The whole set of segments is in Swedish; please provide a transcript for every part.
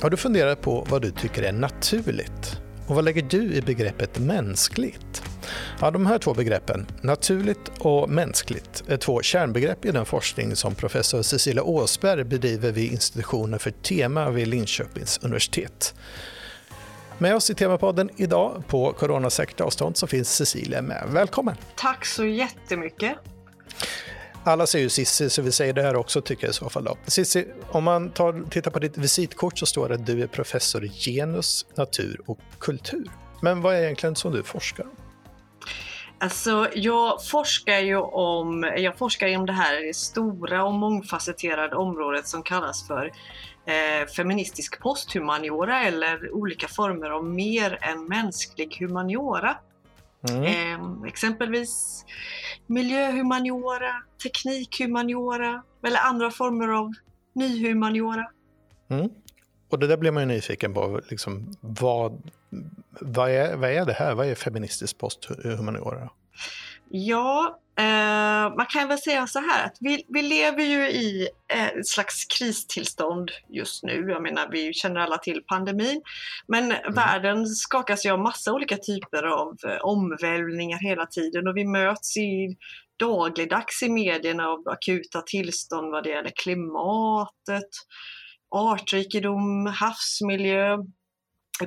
Har du funderat på vad du tycker är naturligt? Och vad lägger du i begreppet mänskligt? Ja, de här två begreppen, naturligt och mänskligt, är två kärnbegrepp i den forskning som professor Cecilia Åsberg bedriver vid institutionen för tema vid Linköpings universitet. Med oss i Temapodden idag på coronasäkert avstånd så finns Cecilia med. Välkommen! Tack så jättemycket! Alla säger ju Cissi, så vi säger det här också tycker jag i så fall. Då. Cissi, om man tar, tittar på ditt visitkort så står det att du är professor i genus, natur och kultur. Men vad är egentligen som du forskar om? Alltså, jag forskar ju om, jag forskar om det här stora och mångfacetterade området som kallas för eh, feministisk posthumaniora eller olika former av mer än mänsklig humaniora. Mm. Eh, exempelvis miljöhumaniora, teknikhumaniora eller andra former av nyhumaniora. Mm. Och det där blir man ju nyfiken på. Liksom, vad, vad, är, vad är det här? Vad är feministisk posthumaniora? Ja, eh, man kan väl säga så här att vi, vi lever ju i ett slags kristillstånd just nu. Jag menar, vi känner alla till pandemin. Men mm. världen skakas ju av massa olika typer av eh, omvälvningar hela tiden och vi möts i dagligdags i medierna av akuta tillstånd vad det gäller klimatet, artrikedom, havsmiljö,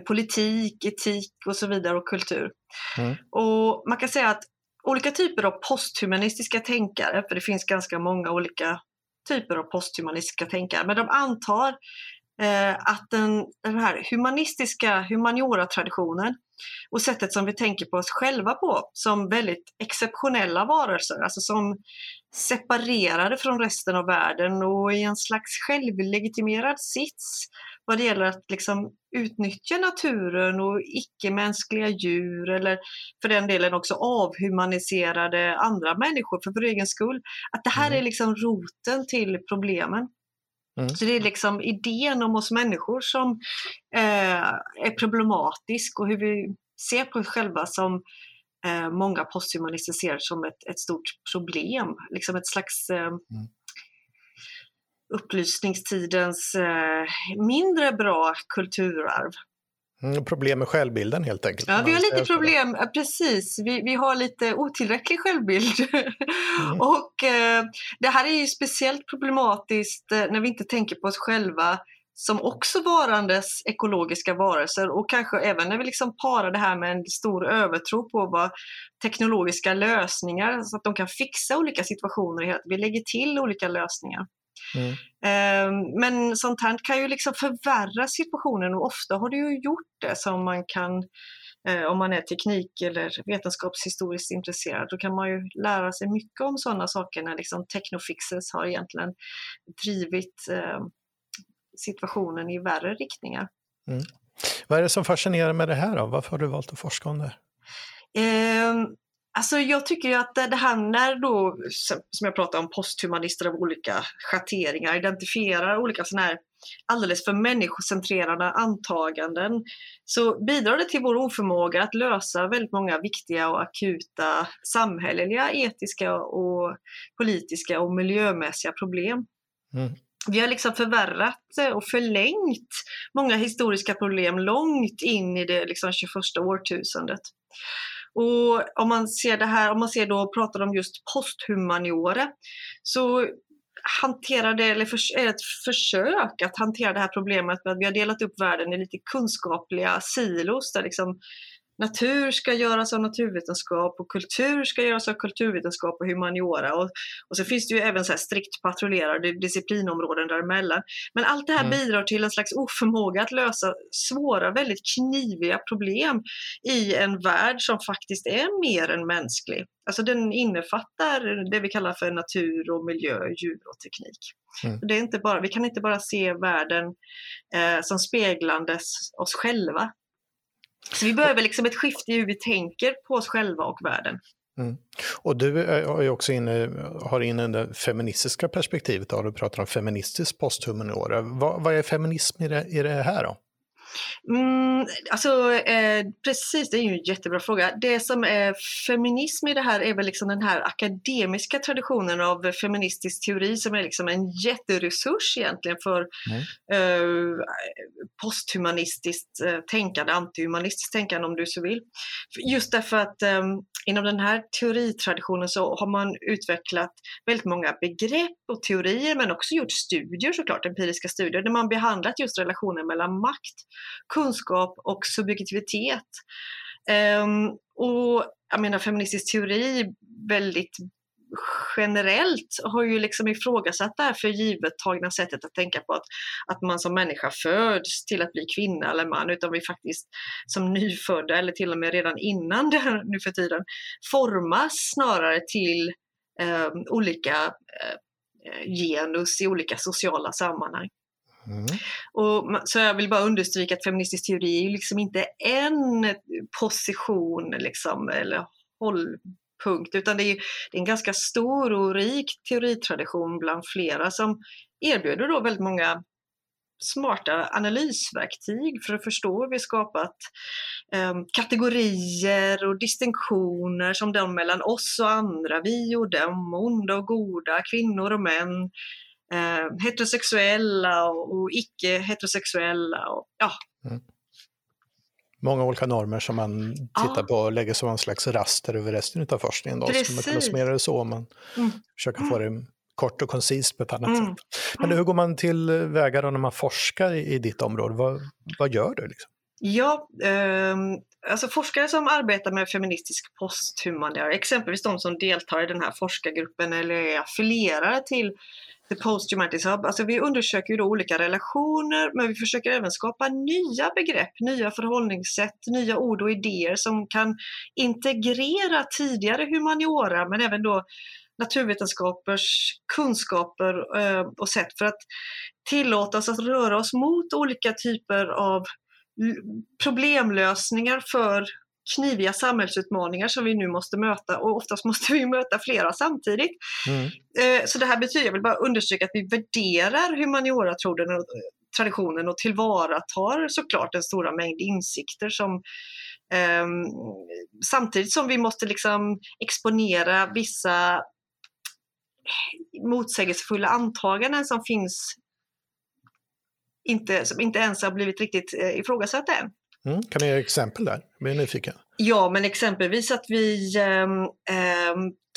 politik, etik och så vidare och kultur. Mm. Och man kan säga att olika typer av posthumanistiska tänkare, för det finns ganska många olika typer av posthumanistiska tänkare, men de antar eh, att den, den här humanistiska humaniora-traditionen och sättet som vi tänker på oss själva på som väldigt exceptionella varelser, alltså som separerade från resten av världen och i en slags självlegitimerad sits vad det gäller att liksom utnyttja naturen och icke-mänskliga djur eller för den delen också avhumaniserade andra människor för vår egen skull. Att det här mm. är liksom roten till problemen. Mm. Så det är liksom idén om oss människor som eh, är problematisk och hur vi ser på oss själva som eh, många posthumanister ser som ett, ett stort problem. Liksom ett slags eh, mm upplysningstidens eh, mindre bra kulturarv. Mm, problem med självbilden helt enkelt. Ja, vi har lite problem, ja, precis. Vi, vi har lite otillräcklig självbild. Mm. och eh, det här är ju speciellt problematiskt eh, när vi inte tänker på oss själva som också varandes ekologiska varelser och kanske även när vi liksom parar det här med en stor övertro på vad teknologiska lösningar, så att de kan fixa olika situationer, vi lägger till olika lösningar. Mm. Ehm, men sånt här kan ju liksom förvärra situationen och ofta har det ju gjort det som man kan eh, om man är teknik eller vetenskapshistoriskt intresserad, då kan man ju lära sig mycket om sådana saker när liksom technofixes har egentligen drivit ehm, situationen i värre riktningar. Mm. Vad är det som fascinerar med det här då? Varför har du valt att forska om det? Eh, Alltså jag tycker att det här när då, som jag pratade om, posthumanister av olika schatteringar identifierar olika sådana här alldeles för människocentrerade antaganden så bidrar det till vår oförmåga att lösa väldigt många viktiga och akuta samhälleliga, etiska och politiska och miljömässiga problem. Mm. Vi har liksom förvärrat och förlängt många historiska problem långt in i det liksom 21 årtusendet. Och om man ser det här, om man ser då pratar om just posthumaniora, så hanterar det, eller för, är ett försök att hantera det här problemet med att vi har delat upp världen i lite kunskapliga silos där liksom natur ska göras av naturvetenskap och kultur ska göras av kulturvetenskap och humaniora. Och, och så finns det ju även så strikt patrullerade disciplinområden däremellan. Men allt det här mm. bidrar till en slags oförmåga att lösa svåra, väldigt kniviga problem i en värld som faktiskt är mer än mänsklig. Alltså den innefattar det vi kallar för natur och miljö, djur och teknik. Mm. Det är inte bara, vi kan inte bara se världen eh, som speglandes oss själva så vi behöver liksom ett skifte i hur vi tänker på oss själva och världen. Mm. Och du är ju också inne, har in det feministiska perspektivet, då du pratar om feministisk posthumaniora. Vad, vad är feminism i det, i det här då? Mm, alltså, eh, precis, det är ju en jättebra fråga. Det som är feminism i det här är väl liksom den här akademiska traditionen av feministisk teori som är liksom en jätteresurs egentligen för mm. eh, posthumanistiskt eh, tänkande, antihumanistiskt tänkande om du så vill. Just därför att eh, inom den här teoritraditionen så har man utvecklat väldigt många begrepp och teorier men också gjort studier såklart, empiriska studier, där man behandlat just relationen mellan makt kunskap och subjektivitet. Um, och jag menar feministisk teori väldigt generellt har ju liksom ifrågasatt det här för givet tagna sättet att tänka på att, att man som människa föds till att bli kvinna eller man, utan vi faktiskt som nyfödda eller till och med redan innan det nu för tiden formas snarare till ehm, eh, olika eh, genus i olika sociala sammanhang. Mm. Och, så jag vill bara understryka att feministisk teori är liksom inte en position liksom, eller hållpunkt, utan det är, det är en ganska stor och rik teoritradition bland flera som erbjuder då väldigt många smarta analysverktyg för att förstå hur vi skapat eh, kategorier och distinktioner som de mellan oss och andra, vi och dem, onda och goda, kvinnor och män, eh, heterosexuella och, och icke-heterosexuella. Och, ja. Mm. Många olika normer som man tittar ja. på och lägger som en slags raster över resten av forskningen. Då. Precis. Skulle man kunna summera det så om man mm. försöker få det kort och koncist på ett annat mm. sätt. Men hur går man till väga när man forskar i, i ditt område? Vad, vad gör du? Liksom? Ja, eh, alltså forskare som arbetar med feministisk posthumanitär, exempelvis de som deltar i den här forskargruppen eller är affilierade till The Post Humanities Hub. Alltså vi undersöker ju då olika relationer men vi försöker även skapa nya begrepp, nya förhållningssätt, nya ord och idéer som kan integrera tidigare humaniora men även då naturvetenskapers kunskaper eh, och sätt för att tillåta oss att röra oss mot olika typer av problemlösningar för kniviga samhällsutmaningar som vi nu måste möta och oftast måste vi möta flera samtidigt. Mm. Eh, så det här betyder, jag vill bara understryka att vi värderar humaniora-traditionen och tillvaratar såklart en stora mängd insikter som Um, samtidigt som vi måste liksom exponera vissa motsägelsefulla antaganden som finns inte, som inte ens har blivit riktigt eh, ifrågasatta än. Mm, kan du ge exempel där? Jag blir nyfiken. Ja, men exempelvis att vi eh,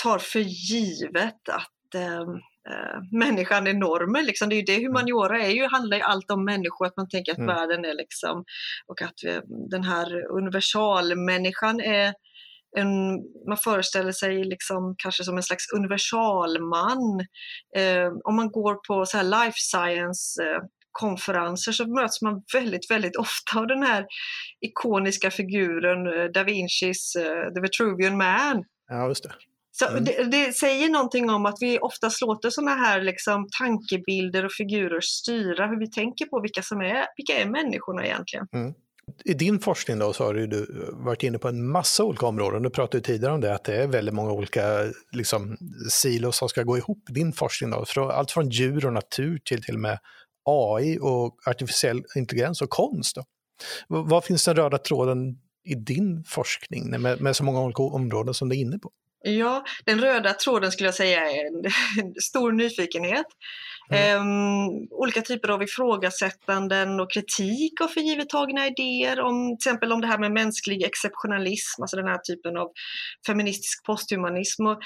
tar för givet att eh, människan är normen. Liksom. Det är ju det humaniora är ju, handlar ju allt om människor, att man tänker att mm. världen är liksom, och att vi, den här universalmänniskan är en, man föreställer sig liksom kanske som en slags universalman. Eh, om man går på så här life science eh, konferenser så möts man väldigt, väldigt ofta av den här ikoniska figuren eh, Da Vincis uh, The Vitruvian Man. Ja, just det. Så mm. det, det, säger någonting om att vi oftast låter sådana här liksom, tankebilder och figurer styra hur vi tänker på vilka som är, vilka är människorna egentligen. Mm. I din forskning då så har du varit inne på en massa olika områden. Du pratade tidigare om det, att det är väldigt många olika liksom, silos som ska gå ihop i din forskning. Då. Allt från djur och natur till till och med AI och artificiell intelligens och konst. Då. Vad finns den röda tråden i din forskning med, med så många olika områden som du är inne på? Ja, den röda tråden skulle jag säga är en stor nyfikenhet. Mm. Um, olika typer av ifrågasättanden och kritik av förgivet tagna idéer, om, till exempel om det här med mänsklig exceptionalism, alltså den här typen av feministisk posthumanism. Och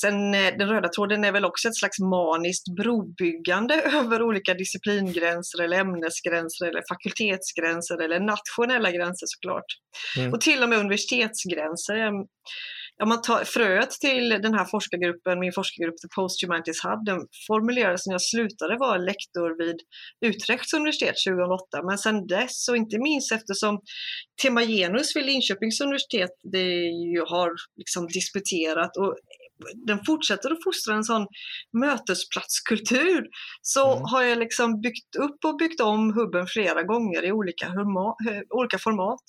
sen eh, den röda tråden är väl också ett slags maniskt brobyggande över olika disciplingränser eller ämnesgränser eller fakultetsgränser eller nationella gränser såklart. Mm. Och till och med universitetsgränser om man tar fröet till den här forskargruppen, min forskargrupp The Post Humanities Hub, den formulerades när jag slutade vara lektor vid Utrechts universitet 2008. Men sedan dess, och inte minst eftersom Tema Genus vid Linköpings universitet det ju har liksom disputerat och den fortsätter att fostra en sån mötesplatskultur så mm. har jag liksom byggt upp och byggt om hubben flera gånger i olika, olika format.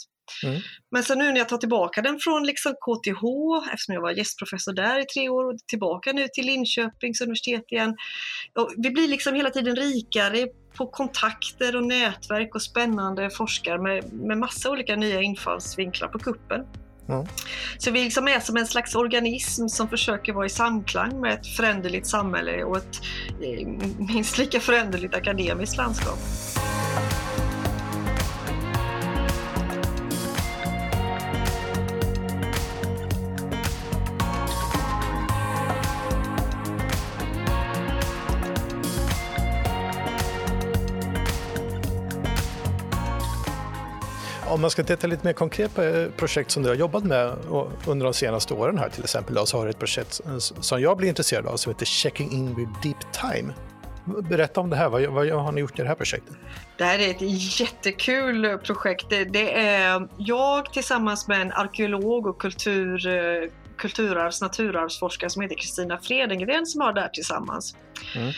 Mm. Men sen nu när jag tar tillbaka den från liksom KTH, eftersom jag var gästprofessor där i tre år, och tillbaka nu till Linköpings universitet igen. Vi blir liksom hela tiden rikare på kontakter och nätverk och spännande forskare med, med massa olika nya infallsvinklar på kuppen. Mm. Så vi liksom är som en slags organism som försöker vara i samklang med ett föränderligt samhälle och ett eh, minst lika föränderligt akademiskt landskap. Man ska titta lite mer konkret på eh, projekt som du har jobbat med under de senaste åren här till exempel, då, så har du ett projekt som jag blir intresserad av som heter Checking in with deep time. Berätta om det här, vad, vad har ni gjort i det här projektet? Det här är ett jättekul projekt. Det är jag tillsammans med en arkeolog och kultur eh, kulturarvs naturarvsforskare som heter Kristina Fredengren som har det här tillsammans. Mm.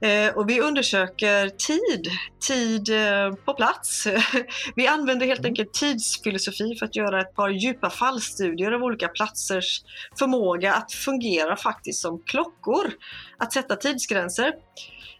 Eh, och vi undersöker tid, tid eh, på plats. vi använder helt mm. enkelt tidsfilosofi för att göra ett par djupa fallstudier av olika platsers förmåga att fungera faktiskt som klockor, att sätta tidsgränser.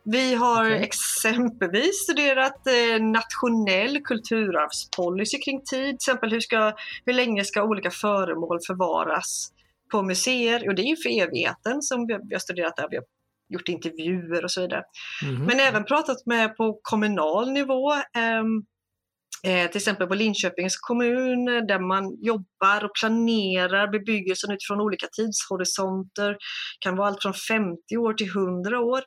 Vi har okay. exempelvis studerat eh, nationell kulturarvspolicy kring tid, till exempel hur, ska, hur länge ska olika föremål förvaras på museer och det är ju för evigheten som vi, vi har studerat där. Vi har gjort intervjuer och så vidare. Mm. Men även pratat med på kommunal nivå. Um, Eh, till exempel på Linköpings kommun där man jobbar och planerar bebyggelsen utifrån olika tidshorisonter. Kan vara allt från 50 år till 100 år.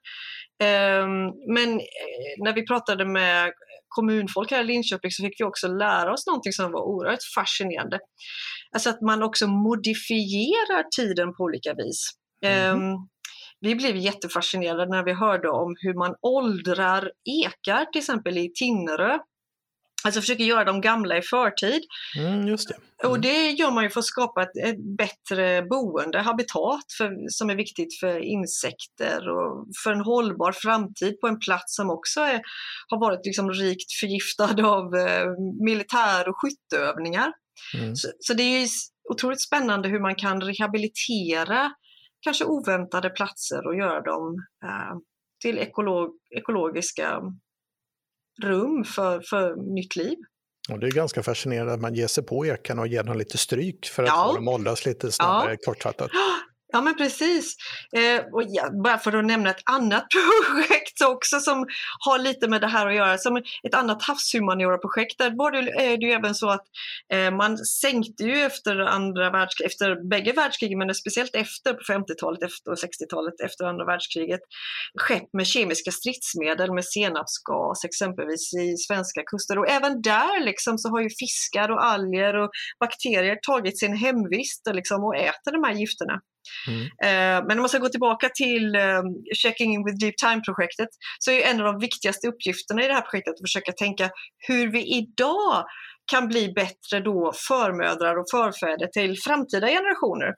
Eh, men eh, när vi pratade med kommunfolk här i Linköping så fick vi också lära oss någonting som var oerhört fascinerande. Alltså att man också modifierar tiden på olika vis. Mm. Vi blev jättefascinerade när vi hörde om hur man åldrar ekar till exempel i Tinnerö Alltså försöker göra dem gamla i förtid. Mm, just det. Mm. Och det gör man ju för att skapa ett, ett bättre boende, habitat för, som är viktigt för insekter och för en hållbar framtid på en plats som också är, har varit liksom rikt förgiftad av eh, militär och skytteövningar. Mm. Så, så, det är otroligt spännande hur man kan rehabilitera kanske oväntade platser och göra dem eh, till ekolog, ekologiska rum för, för nytt liv. Och det är ganska fascinerande att man ger sig på ekan och ger dem lite stryk för att ja. få dem åldras lite snabbare, ja. kortfattat. Ja men precis. Eh, och ja, bara för att nämna ett annat projekt också som har lite med det här att göra, som ett annat havshumanioraprojekt, Där var det, är det ju även så att eh, man sänkte ju efter andra världskriget, efter bägge världskrigen men speciellt efter på 50-talet efter, och 60-talet efter andra världskriget, skepp med kemiska stridsmedel med senapsgas exempelvis i svenska kuster. Och även där liksom så har ju fiskar och alger och bakterier tagit sin hemvist liksom, och äter de här gifterna. Mm. Eh, men om man ska gå tillbaka till ehm, Checking with Deep Time-projektet så är en av de viktigaste uppgifterna i det här projektet att försöka tänka hur vi idag kan bli bättre då förmödrar och förfäder till framtida generationer.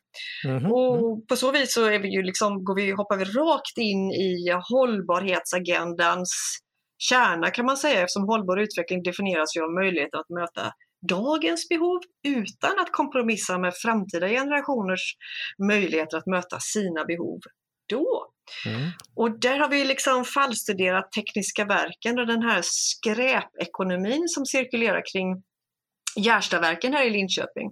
Mm. Och på så vis så är vi ju liksom, går vi, hoppar vi rakt in i hållbarhetsagendans kärna kan man säga eftersom hållbar utveckling definieras ju av möjligheten att möta dagens behov utan att kompromissa med framtida generationers möjligheter att möta sina behov då. Mm. Och där har vi liksom fallstuderat Tekniska verken och den här skräpekonomin som cirkulerar kring Gärstaverken här i Linköping.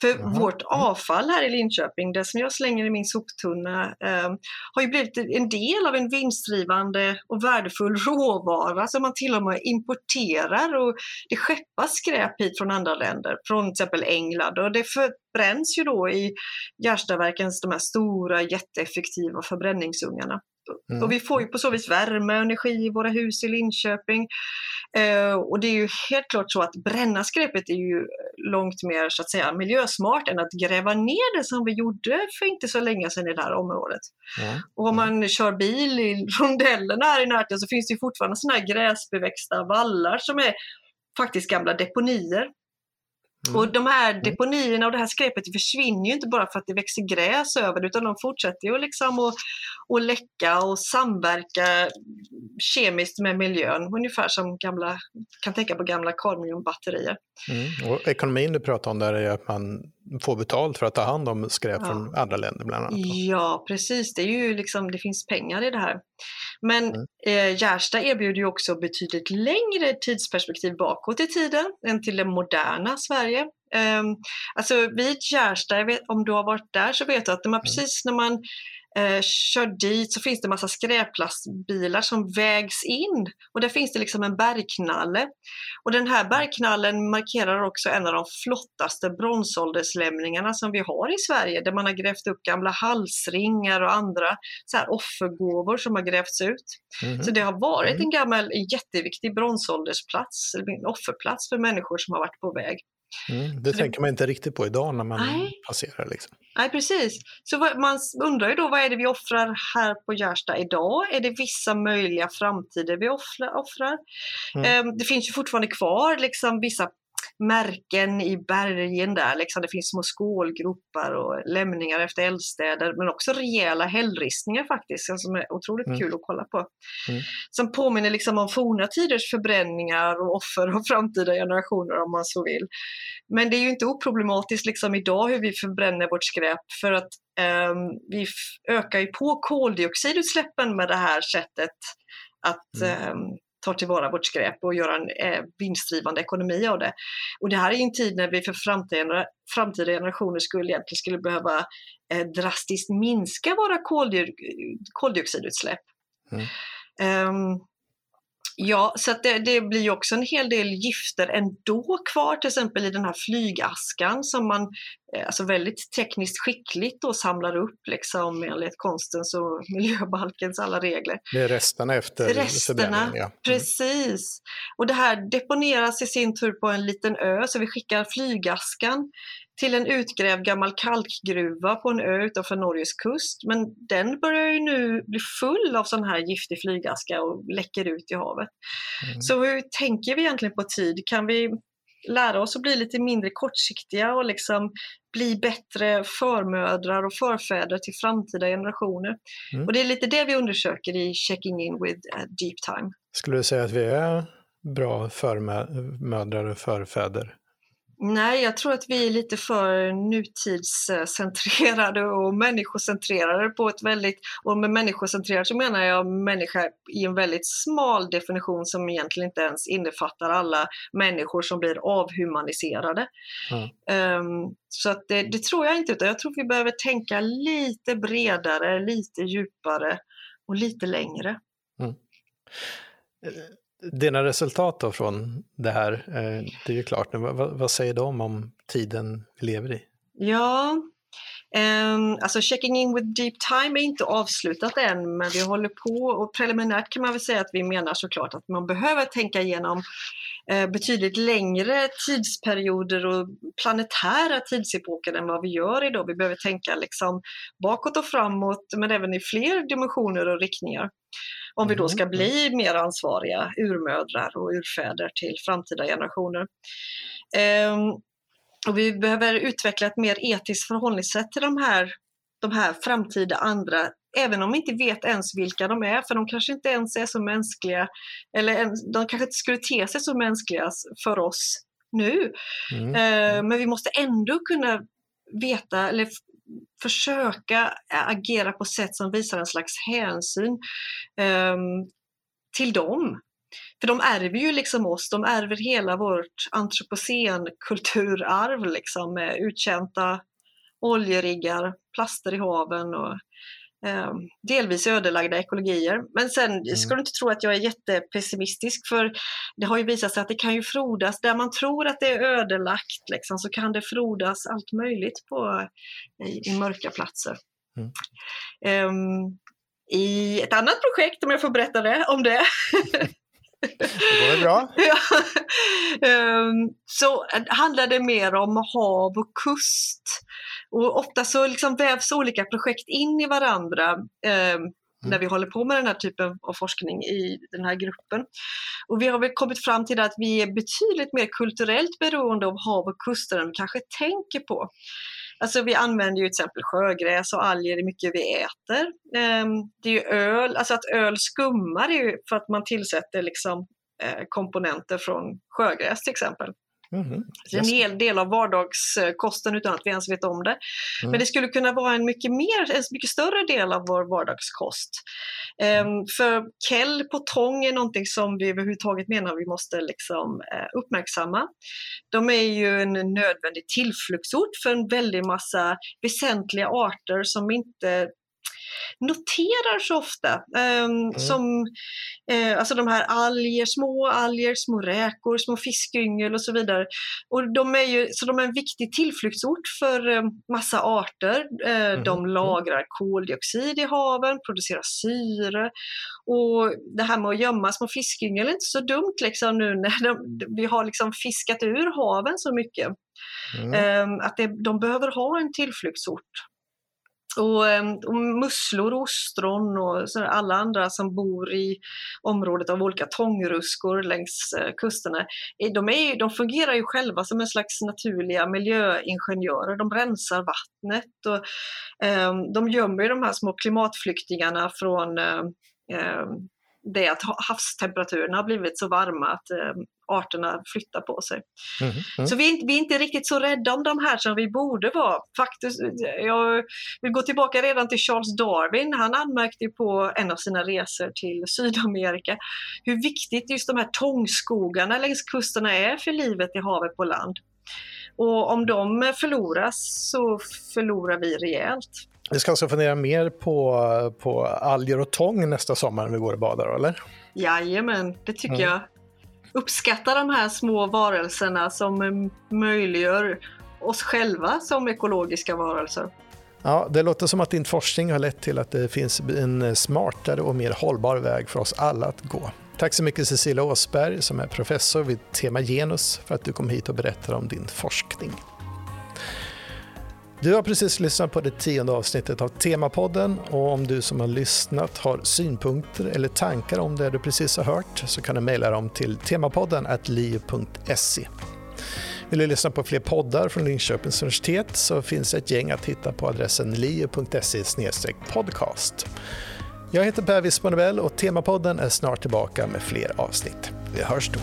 För Jaha. vårt avfall här i Linköping, det som jag slänger i min soptunna, eh, har ju blivit en del av en vinstdrivande och värdefull råvara som man till och med importerar och det skeppas skräp hit från andra länder, från till exempel England och det förbränns ju då i Gärstaverkens de här stora jätteeffektiva förbränningsugnarna. Mm. Och vi får ju på så vis värme och energi i våra hus i Linköping. Eh, och det är ju helt klart så att bränna skräpet är ju långt mer så att säga miljösmart än att gräva ner det som vi gjorde för inte så länge sedan i det här området. Mm. Och om man kör bil i rondellerna här i närheten så finns det ju fortfarande sådana här gräsbeväxta vallar som är faktiskt gamla deponier Mm. Och de här mm. deponierna och det här skräpet försvinner ju inte bara för att det växer gräs över det utan de fortsätter ju liksom att, att läcka och samverka kemiskt med miljön. Ungefär som gamla, kan tänka på gamla kadmiumbatterier. Mm. Och ekonomin du pratar om där är att man få betalt för att ta hand om skräp Ja. från andra länder bland annat. Ja, precis. Det, är ju liksom, det finns pengar i det här. Men Mm. eh, Gärsta erbjuder ju också betydligt längre tidsperspektiv bakåt i tiden än till det moderna Sverige. Um, alltså vid Gärsta, vet, om du har varit där så vet du att när man, Mm. precis när man eh, kör dit så finns det massa skräplastbilar som vägs in och där finns det liksom en bergknalle. Och den här bergknallen markerar också en av de flottaste bronsålderslämningarna som vi har i Sverige där man har grävt upp gamla halsringar och andra så här offergåvor som har grävts ut. Mhm. Så det har varit Mm. en gammal, jätteviktig bronsåldersplats, eller en offerplats för människor som har varit på väg. Mm, det tänker man inte riktigt på idag när man Nej. passerar. Liksom. Nej, precis. Så man undrar ju då, vad är det vi offrar här på Gärsta idag? Är det vissa möjliga framtider vi offrar? offrar? Mm. Ehm, Det finns ju fortfarande kvar liksom vissa märken i bergen där, liksom. det finns små skålgropar och lämningar efter eldstäder, men också rejäla hällristningar faktiskt, som är otroligt Mm. kul att kolla på. Mm. Som påminner liksom om forna tiders förbränningar och offer av framtida generationer om man så vill. Men det är ju inte oproblematiskt liksom idag hur vi förbränner vårt skräp för att ehm, vi ökar ju på koldioxidutsläppen med det här sättet att Mm. ehm, ta tillvara vårt skräp och göra en eh, vinstdrivande ekonomi av det. Och det här är en tid när vi för framtida, framtida generationer skulle egentligen skulle behöva eh, drastiskt minska våra koldiox- koldioxidutsläpp. Mm. Ehm, Ja, så det, det blir ju också en hel del gifter ändå kvar, till exempel i den här flygaskan som man eh, alltså väldigt tekniskt skickligt då samlar upp liksom enligt konstens och miljöbalkens alla regler. Det är resterna efter Resterna. Ja. Mm. Precis. Och det här deponeras i sin tur på en liten ö, så vi skickar flygaskan till en utgrävd gammal kalkgruva på en ö utanför Norges kust. Men den börjar ju nu bli full av sån här giftig flygaska och läcker ut i havet. Mm. Så hur tänker vi egentligen på tid? Kan vi lära oss att bli lite mindre kortsiktiga och liksom bli bättre förmödrar och förfäder till framtida generationer? Mm. Och det är lite det vi undersöker i Checking In with eh, Deep Time. Skulle du säga att vi är bra förmödrar och förfäder? Nej, jag tror att vi är lite för nutidscentrerade och människocentrerade på ett väldigt, och med människocentrerad så menar jag människa i en väldigt smal definition som egentligen inte ens innefattar alla människor som blir avhumaniserade. Mm. Ehm, så att det, det tror jag inte, utan jag tror vi behöver tänka lite bredare, lite djupare och lite längre. Dina resultat då från det här, eh, det är ju klart nu, vad, vad säger de om tiden vi lever i? Ja, ehm, alltså Checking In with Deep Time är inte avslutat än, men vi håller på och preliminärt kan man väl säga att vi menar såklart att man behöver tänka igenom eh, betydligt längre tidsperioder och planetära tidsepoker än vad vi gör idag. Vi behöver tänka liksom bakåt och framåt, men även i fler dimensioner och riktningar. Om vi då ska Mhm. bli mer ansvariga urmödrar och urfäder till framtida generationer. Ehm, och vi behöver utveckla ett mer etiskt förhållningssätt till de här, de här framtida andra, även om vi inte vet ens vilka de är, för de kanske inte ens är så mänskliga, eller de kanske inte skulle te sig så mänskliga för oss nu. Mm. Eh, men vi måste ändå kunna veta, eller försöka agera på sätt som visar en slags hänsyn ehm, till dem. För de ärver ju liksom oss, de ärver hela vårt antropocen-kulturarv liksom med uttjänta oljeriggar, plaster i haven och eh, delvis ödelagda ekologier. Men sen ska du inte tro att jag är jättepessimistisk för det har ju visat sig att det kan ju frodas, där man tror att det är ödelagt liksom, så kan det frodas allt möjligt på, i, i mörka platser. Mm. Ehm, I ett annat projekt, om jag får berätta det, om det, Det går bra. Ehm, så handlar det mer om hav och kust. Och ofta så liksom vävs olika projekt in i varandra ehm, när vi håller på med den här typen av forskning i den här gruppen. Och vi har väl kommit fram till att vi är betydligt mer kulturellt beroende av hav och kuster än vi kanske tänker på. Alltså vi använder ju till exempel sjögräs och alger i mycket vi äter. Ehm, det är ju öl, alltså att öl skummar är ju för att man tillsätter liksom eh, komponenter från sjögräs till exempel. Mm. En hel del av vardagskosten utan att vi ens vet om det. Mm. Men det skulle kunna vara en mycket, mer, en mycket större del av vår vardagskost. Um, för kell på tång är någonting som vi överhuvudtaget menar vi måste liksom, uh, uppmärksamma. De är ju en nödvändig tillflyktsort för en väldig massa väsentliga arter som inte noterar så ofta. Um, mm. Som uh, alltså de här alger, små alger, små räkor, små fiskyngel och så vidare. Och de är ju, så de är en viktig tillflyktsort för um, massa arter. Uh, mm. De lagrar koldioxid i haven, producerar syre. Och det här med att gömma små fiskyngel är inte så dumt liksom nu när de, vi har liksom fiskat ur haven så mycket. Mm. Um, att det, de behöver ha en tillflyktsort. Och, ehm, och musslor, ostron och alla andra som bor i området av olika tångruskor längs eh, kusterna, eh, de, är, de fungerar ju själva som en slags naturliga miljöingenjörer. De rensar vattnet och eh, de gömmer de här små klimatflyktingarna från eh, det att havstemperaturen har blivit så varma att eh, arterna flyttar på sig. Mm, mm. Så vi är, inte, vi är, inte, riktigt så rädda om de här som vi borde vara. Faktiskt, jag vill gå tillbaka redan till Charles Darwin. Han anmärkte på en av sina resor till Sydamerika hur viktigt just de här tångskogarna längs kusterna är för livet i havet på land. Och om de förloras så förlorar vi rejält. Vi ska alltså fundera mer på, på alger och tång nästa sommar när vi går och badar, eller? Jajamän, det tycker mm. jag. Uppskatta de här små varelserna som eh, möjliggör oss själva som ekologiska varelser. Ja, det låter som att din forskning har lett till att det finns en eh, smartare och mer hållbar väg för oss alla att gå. Tack så mycket Cecilia Åsberg som är professor vid Tema Genus för att du kom hit och berättade om din forskning. Du har precis lyssnat på det tionde avsnittet av Temapodden och om du som har lyssnat har synpunkter eller tankar om det du precis har hört så kan du mejla dem till temapodden liv.se. Vill du lyssna på fler poddar från Linköpings universitet så finns ett gäng att hitta på adressen liu.se podcast. Jag heter Per Wismanebell och Temapodden är snart tillbaka med fler avsnitt. Vi hörs då.